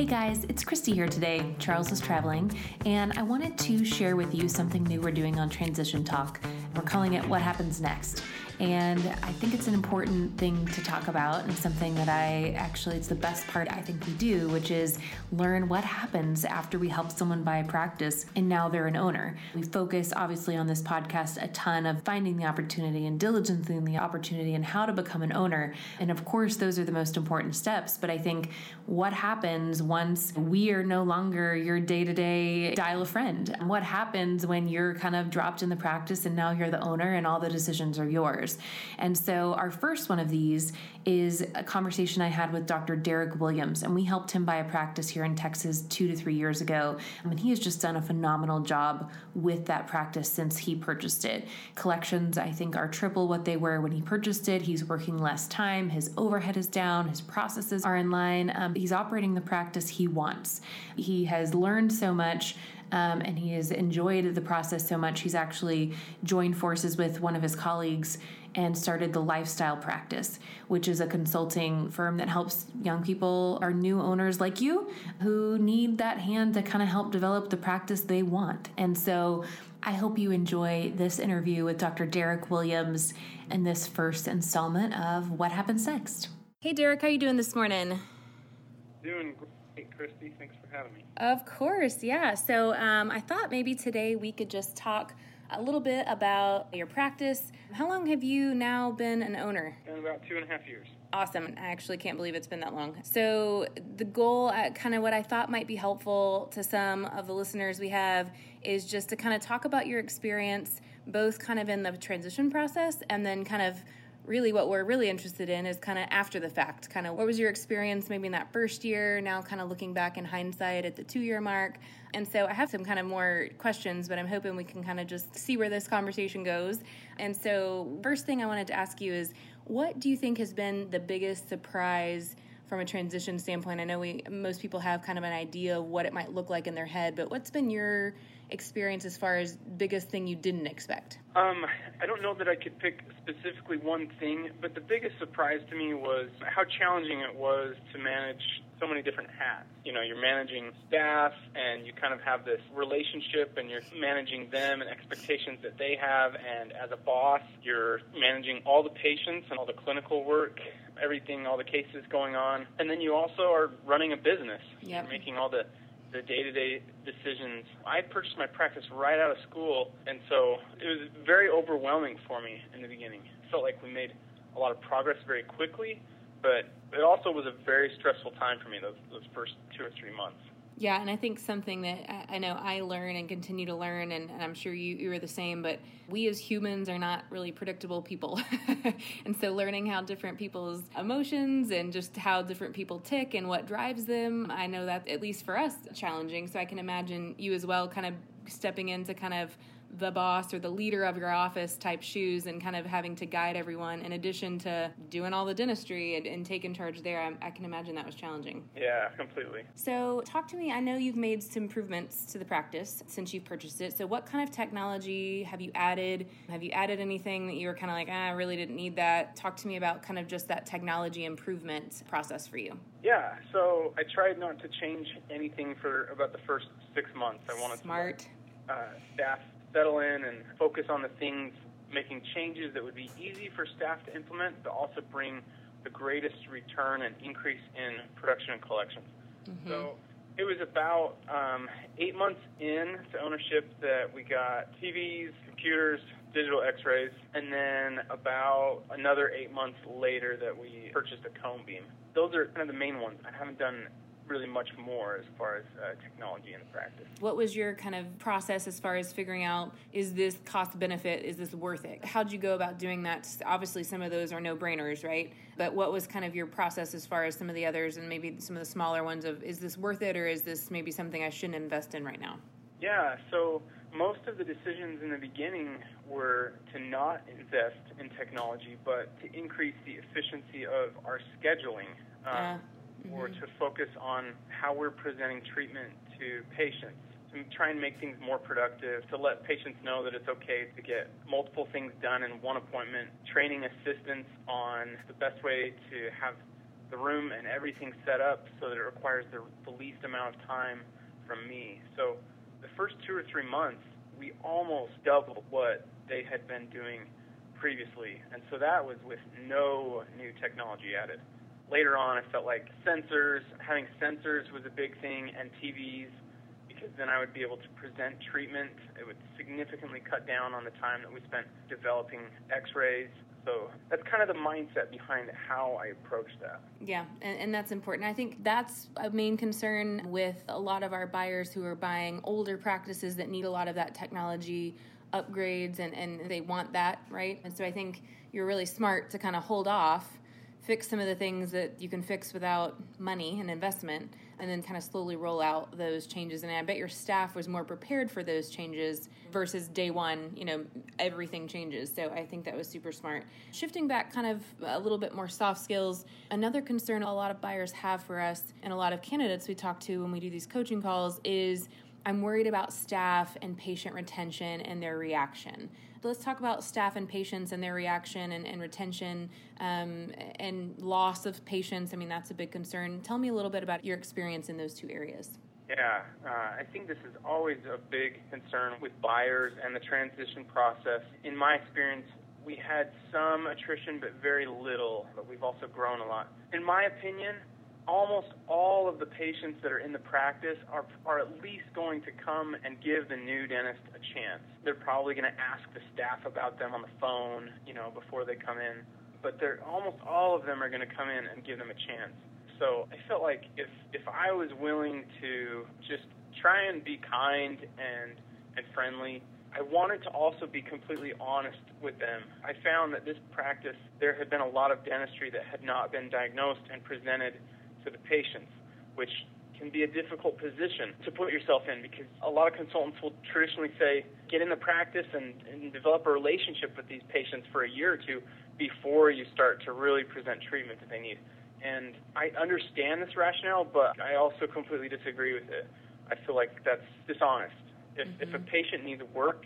Hey guys, it's Christy here today. Charles is traveling, and I wanted to share with you something new we're doing on Transition Talk. We're calling it What Happens Next. And I think it's an important thing to talk about and something that I actually, it's the best part I think we do, which is learn what happens after we help someone buy a practice and now they're an owner. We focus obviously on this podcast a ton of finding the opportunity and diligencing the opportunity and how to become an owner. And of course, those are the most important steps. But I think what happens once we are no longer your day to day dial a friend? What happens when you're kind of dropped in the practice and now you're the owner and all the decisions are yours? And so, our first one of these is a conversation I had with Dr. Derek Williams, and we helped him buy a practice here in Texas two to three years ago. And he has just done a phenomenal job with that practice since he purchased it. Collections, I think, are triple what they were when he purchased it. He's working less time, his overhead is down, his processes are in line. Um, he's operating the practice he wants. He has learned so much um, and he has enjoyed the process so much. He's actually joined forces with one of his colleagues and started the Lifestyle Practice, which is a consulting firm that helps young people or new owners like you who need that hand to kind of help develop the practice they want. And so I hope you enjoy this interview with Dr. Derek Williams and this first installment of What Happens Next. Hey Derek, how you doing this morning? Doing great. Hey, Christy, thanks for having me. Of course, yeah. So um, I thought maybe today we could just talk a little bit about your practice. How long have you now been an owner? Been about two and a half years. Awesome. I actually can't believe it's been that long. So, the goal, uh, kind of what I thought might be helpful to some of the listeners we have, is just to kind of talk about your experience, both kind of in the transition process and then kind of really what we're really interested in is kind of after the fact kind of what was your experience maybe in that first year now kind of looking back in hindsight at the two year mark? And so i have some kind of more questions but i'm hoping we can kind of just see where this conversation goes. And so first thing i wanted to ask you is what do you think has been the biggest surprise from a transition standpoint? I know we most people have kind of an idea of what it might look like in their head but what's been your experience as far as biggest thing you didn't expect? Um, I don't know that I could pick specifically one thing, but the biggest surprise to me was how challenging it was to manage so many different hats. You know, you're managing staff and you kind of have this relationship and you're managing them and expectations that they have. And as a boss, you're managing all the patients and all the clinical work, everything, all the cases going on. And then you also are running a business. Yep. You're making all the the day-to-day decisions. I purchased my practice right out of school, and so it was very overwhelming for me in the beginning. It felt like we made a lot of progress very quickly, but it also was a very stressful time for me those those first two or three months. Yeah, and I think something that I know I learn and continue to learn, and, and I'm sure you, you are the same, but we as humans are not really predictable people. and so learning how different people's emotions and just how different people tick and what drives them, I know that at least for us, challenging. So I can imagine you as well kind of stepping into kind of the boss or the leader of your office type shoes and kind of having to guide everyone in addition to doing all the dentistry and, and taking charge there I, I, can imagine that was challenging. Yeah completely. So talk to me i know you've made some improvements to the practice since you've purchased it. So what kind of technology have you added? Have you added anything that you were kind of like ah, i really didn't need that? Talk to me about kind of just that technology improvement process for you. Yeah so i tried not to change anything for about the first six months. I wanted smart. to uh, staff settle in and focus on the things, making changes that would be easy for staff to implement, but also bring the greatest return and increase in production and collections. Mm-hmm. So it was about um, eight months in to ownership that we got TVs, computers, digital x-rays, and then about another eight months later that we purchased a cone beam. Those are kind of the main ones. I haven't done really much more as far as uh, technology in practice. What was your kind of process as far as figuring out is this cost benefit, is this worth it? How did you go about doing that? Obviously, some of those are no brainers, right? But what was kind of your process as far as some of the others and maybe some of the smaller ones of is this worth it or is this maybe something I shouldn't invest in right now? Yeah, so most of the decisions in the beginning were to not invest in technology, but to increase the efficiency of our scheduling. Um, uh mm-hmm. or to focus on how we're presenting treatment to patients to try and make things more productive, to let patients know that it's okay to get multiple things done in one appointment, training assistants on the best way to have the room and everything set up so that it requires the, the least amount of time from me. So the first two or three months, we almost doubled what they had been doing previously. And so that was with no new technology added. Later on, I felt like sensors, having sensors was a big thing, and TVs, because then I would be able to present treatment. It would significantly cut down on the time that we spent developing x rays. So that's kind of the mindset behind how I approach that. Yeah, and, and, that's important. I think that's a main concern with a lot of our buyers who are buying older practices that need a lot of that technology upgrades and, and they want that, right? And so I think you're really smart to kind of hold off, fix some of the things that you can fix without money and investment, and then kind of slowly roll out those changes. And I bet your staff was more prepared for those changes versus day one, you know, everything changes. So I think that was super smart. Shifting back kind of a little bit more soft skills, another concern a lot of buyers have for us and a lot of candidates we talk to when we do these coaching calls is I'm worried about staff and patient retention and their reaction. Let's talk about staff and patients and their reaction and, and retention um, and loss of patients. I mean, that's a big concern. Tell me a little bit about your experience in those two areas. Yeah, uh, I think this is always a big concern with buyers and the transition process. In my experience, we had some attrition, but very little, but we've also grown a lot. In my opinion, almost all of the patients that are in the practice are, are at least going to come and give the new dentist a chance. They're probably going to ask the staff about them on the phone, you know, before they come in. But they're almost all of them are going to come in and give them a chance. So I felt like if if I was willing to just try and be kind and and friendly, I wanted to also be completely honest with them. I found that this practice there had been a lot of dentistry that had not been diagnosed and presented to the patients, which can be a difficult position to put yourself in because a lot of consultants will traditionally say, get in the practice and, and develop a relationship with these patients for a year or two before you start to really present treatment that they need. And I understand this rationale, but I also completely disagree with it. I feel like that's dishonest. If, mm-hmm. if a patient needs work,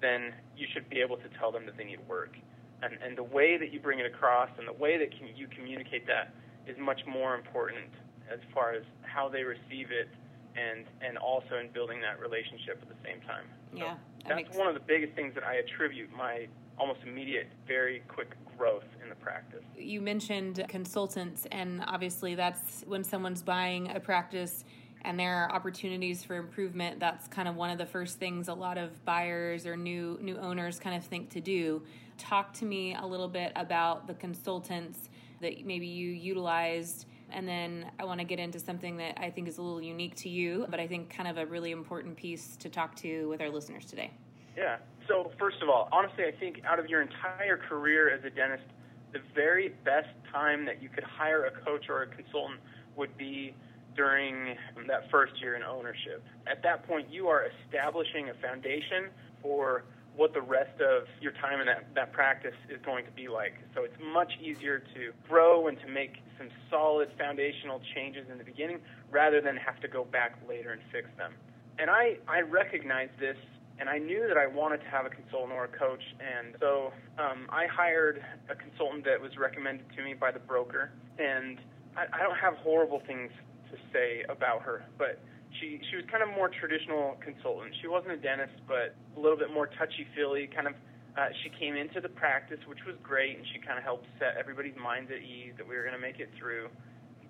then you should be able to tell them that they need work. And, and the way that you bring it across and the way that can, you communicate that is much more important as far as how they receive it and and also in building that relationship at the same time. Yeah, that that's one of the biggest things that I attribute my almost immediate, very quick growth in the practice. You mentioned consultants, and obviously that's when someone's buying a practice and there are opportunities for improvement. That's kind of one of the first things a lot of buyers or new new owners kind of think to do. Talk to me a little bit about the consultants that maybe you utilized and then I want to get into something that I think is a little unique to you, but I think kind of a really important piece to talk to with our listeners today. Yeah. So, first of all, honestly, I think out of your entire career as a dentist, the very best time that you could hire a coach or a consultant would be during that first year in ownership. At that point, you are establishing a foundation for what the rest of your time in that, that practice is going to be like. So it's much easier to grow and to make some solid foundational changes in the beginning rather than have to go back later and fix them. And I, I recognize this and I knew that I wanted to have a consultant or a coach, and so um, I hired a consultant that was recommended to me by the broker. And I, I don't have horrible things to say about her, but she she was kind of more traditional consultant. She wasn't a dentist, but a little bit more touchy feely. Kind of, uh, she came into the practice, which was great, and she kind of helped set everybody's minds at ease that we were going to make it through.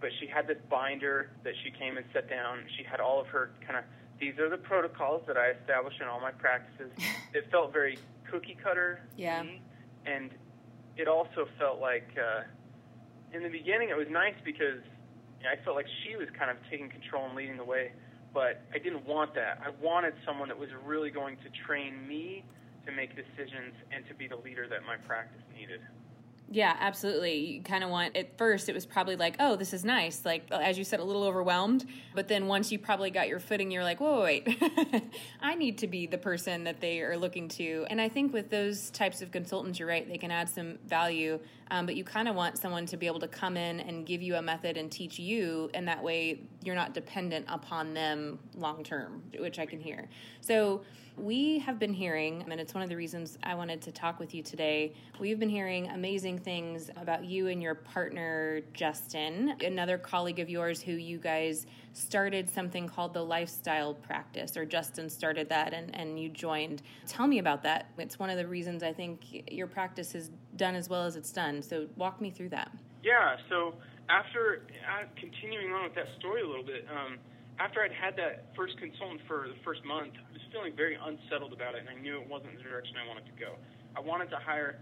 But she had this binder that she came and set down. She had all of her kind of these are the protocols that I establish in all my practices. it felt very cookie cutter. Yeah. And it also felt like uh, in the beginning it was nice because I felt like she was kind of taking control and leading the way but I didn't want that. I wanted someone that was really going to train me to make decisions and to be the leader that my practice needed. Yeah, absolutely. You kind of want, at first, it was probably like, oh, this is nice. Like, as you said, a little overwhelmed. But then once you probably got your footing, you're like, whoa, wait, I need to be the person that they are looking to. And I think with those types of consultants, you're right, they can add some value. Um, but you kind of want someone to be able to come in and give you a method and teach you, and that way you're not dependent upon them long term, which I can hear. So we have been hearing, and it's one of the reasons I wanted to talk with you today. We've been hearing amazing things about you and your partner, Justin, another colleague of yours who you guys started something called the lifestyle practice, or Justin started that and, and you joined. Tell me about that. It's one of the reasons I think your practice has done as well as it's done. So walk me through that. Yeah, so after uh, continuing on with that story a little bit, um, after I'd had that first consultant for the first month, I was feeling very unsettled about it, and I knew it wasn't the direction I wanted to go. I wanted to hire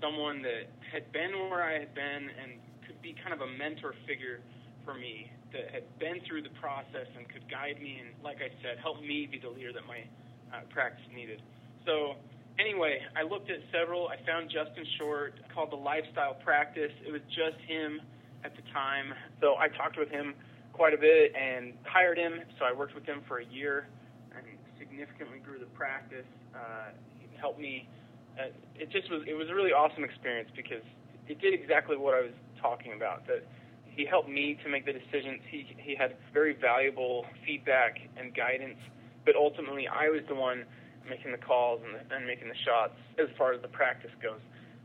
someone that had been where I had been and could be kind of a mentor figure for me that had been through the process and could guide me and, like I said, help me be the leader that my uh, practice needed. So, anyway, I looked at several. I found Justin Short called the Lifestyle Practice. It was just him at the time. So I talked with him quite a bit and hired him. So I worked with him for a year and significantly grew the practice. Uh, he helped me. Uh, it just was it was a really awesome experience because it did exactly what I was talking about. That he helped me to make the decisions. He he had very valuable feedback and guidance, but ultimately I was the one making the calls and, the, and making the shots as far as the practice goes.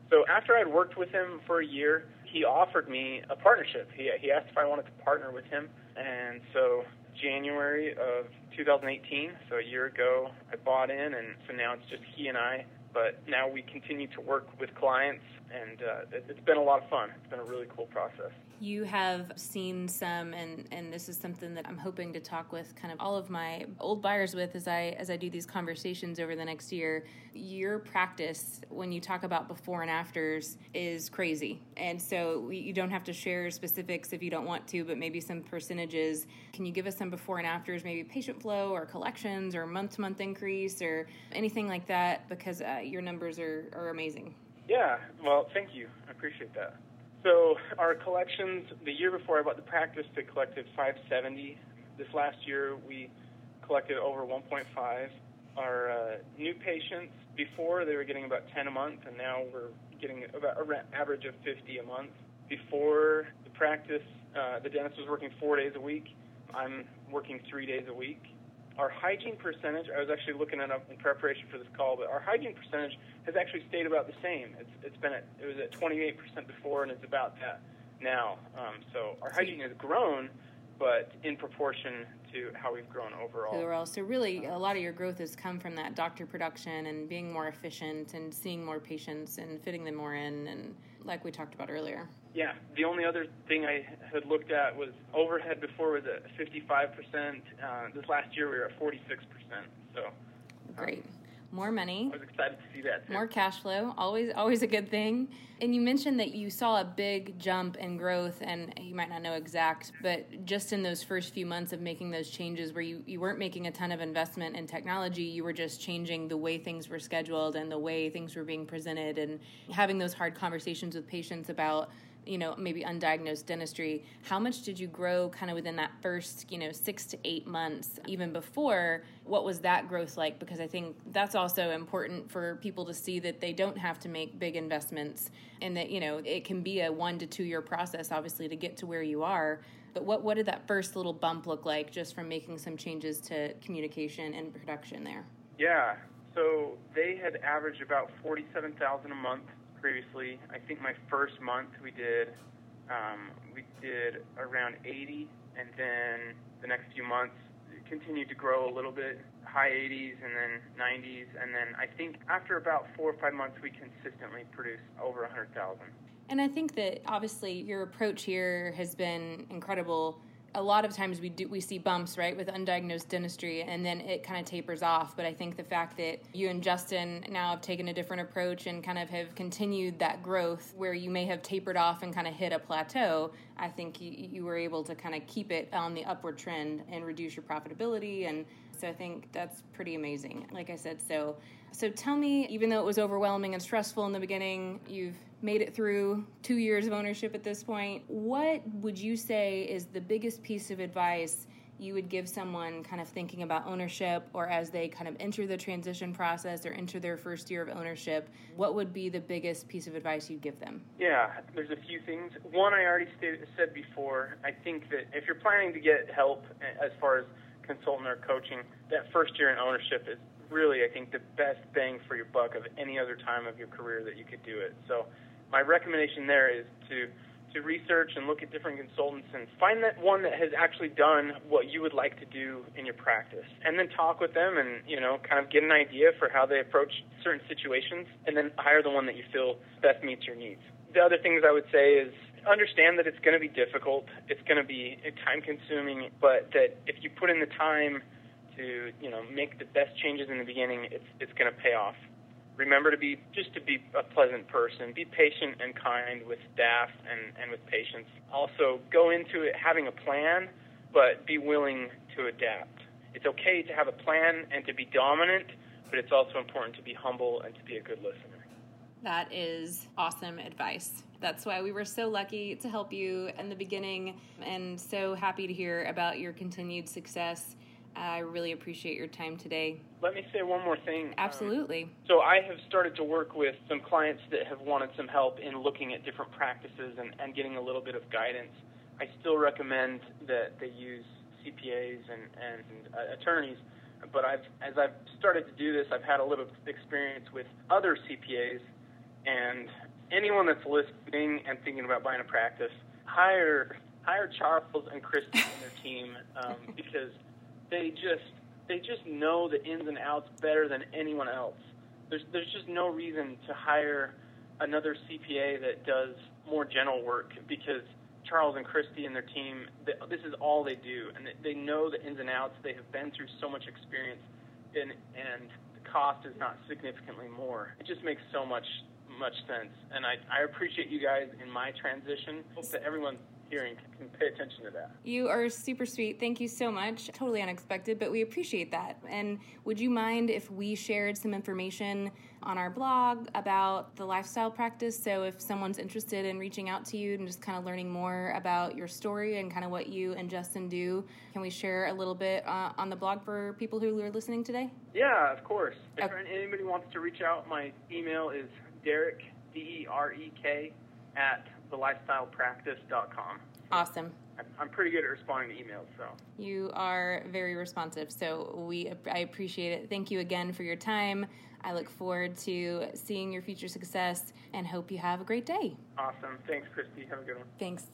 So after I'd worked with him for a year, he offered me a partnership. He, he asked if I wanted to partner with him. And so January of 2018, so a year ago, I bought in, and so now it's just he and I. But now we continue to work with clients, and uh, it, it's been a lot of fun. It's been a really cool process. You have seen some and and this is something that I'm hoping to talk with kind of all of my old buyers with as I as I do these conversations over the next year. Your practice when you talk about before and afters is crazy. And so you don't have to share specifics if you don't want to but maybe some percentages. Can you give us some before and afters maybe patient flow or collections or month to month increase or anything like that? Because uh, your numbers are, are amazing yeah well thank you i appreciate that so our collections, the year before I bought the practice, they collected 570. This last year, we collected over 1.5. Our uh, new patients, before they were getting about 10 a month, and now we're getting about an average of 50 a month. Before the practice, uh, the dentist was working four days a week. I'm working three days a week our hygiene percentage, I was actually looking it up in preparation for this call, but our hygiene percentage has actually stayed about the same. It's, it's been at, it was at 28% before, and it's about that now. Um, so our hygiene has grown, but in proportion to how we've grown overall. Overall, so really, a lot of your growth has come from that doctor production and being more efficient and seeing more patients and fitting them more in, and like we talked about earlier. Yeah, the only other thing I had looked at was overhead before was at 55%. Uh, this last year we were at 46%. So great. Um, more money. I was excited to see that. Too. More cash flow, always always a good thing. And you mentioned that you saw a big jump in growth, and you might not know exact, but just in those first few months of making those changes, where you, you weren't making a ton of investment in technology, you were just changing the way things were scheduled and the way things were being presented, and having those hard conversations with patients about you know maybe undiagnosed dentistry how much did you grow kind of within that first you know six to eight months even before? What was that growth like? Because i think that's also important for people to see that they don't have to make big investments and that you know it can be a one to two year process obviously to get to where you are. But what, what did that first little bump look like just from making some changes to communication and production there? Yeah. So they had averaged about 47000 a month previously. I think my first month we did um, we did around 80, and then the next few months continued to grow a little bit, high 80s and then 90s, and then I think after about four or five months we consistently produced over 100,000. And I think that obviously your approach here has been incredible a lot of times we do we see bumps right with undiagnosed dentistry and then it kind of tapers off. But i think the fact that you and justin now have taken a different approach and kind of have continued that growth where you may have tapered off and kind of hit a plateau i think you, you were able to kind of keep it on the upward trend and reduce your profitability. And so i think that's pretty amazing. Like i said so so tell me even though it was overwhelming and stressful in the beginning you've made it through two years of ownership at this point. What would you say is the biggest piece of advice you would give someone kind of thinking about ownership or as they kind of enter the transition process or enter their first year of ownership, what would be the biggest piece of advice you'd give them? Yeah, there's a few things. One, I already stated, said before, I think that if you're planning to get help as far as consultant or coaching, that first year in ownership is really, I think, the best bang for your buck of any other time of your career that you could do it. So, my recommendation there is to to research and look at different consultants and find that one that has actually done what you would like to do in your practice and then talk with them and you know kind of get an idea for how they approach certain situations and then hire the one that you feel best meets your needs the other things i would say is understand that it's going to be difficult it's going to be time consuming but that if you put in the time to you know make the best changes in the beginning, it's it's going to pay off. Remember to be just to be a pleasant person. Be patient and kind with staff and and with patients. Also, go into it having a plan, but be willing to adapt. It's okay to have a plan and to be dominant, but it's also important to be humble and to be a good listener. That is awesome advice. That's why we were so lucky to help you in the beginning and so happy to hear about your continued success I really appreciate your time today. Let me say one more thing. Absolutely. Um, so, I have started to work with some clients that have wanted some help in looking at different practices and, and getting a little bit of guidance. I still recommend that they use CPAs and, and uh, attorneys, but I've, as I've started to do this, I've had a little experience with other CPAs, and anyone that's listening and thinking about buying a practice, hire hire Charles and Christy and their team um, because they just they just know the ins and outs better than anyone else. There's there's just no reason to hire another CPA that does more general work because Charles and Christy and their team, this is all they do, and they know the ins and outs. They have been through so much experience, and and the cost is not significantly more. It just makes so much much sense, and I I appreciate you guys in my transition. Hope that everyone hearing can pay attention to that. You are super sweet. Thank you so much. Totally unexpected, but we appreciate that. And would you mind if we shared some information on our blog about the lifestyle practice? So if someone's interested in reaching out to you and just kind of learning more about your story and kind of what you and Justin do, can we share a little bit uh, on the blog for people who are listening today? Yeah, of course. If okay. anybody wants to reach out, my email is Derek, D E R E K, at thelifestylepractice.com. Awesome. I'm pretty good at responding to emails, so. You are very responsive, so we I appreciate it. Thank you again for your time. I look forward to seeing your future success and hope you have a great day. Awesome. Thanks, Christy. Have a good one. Thanks.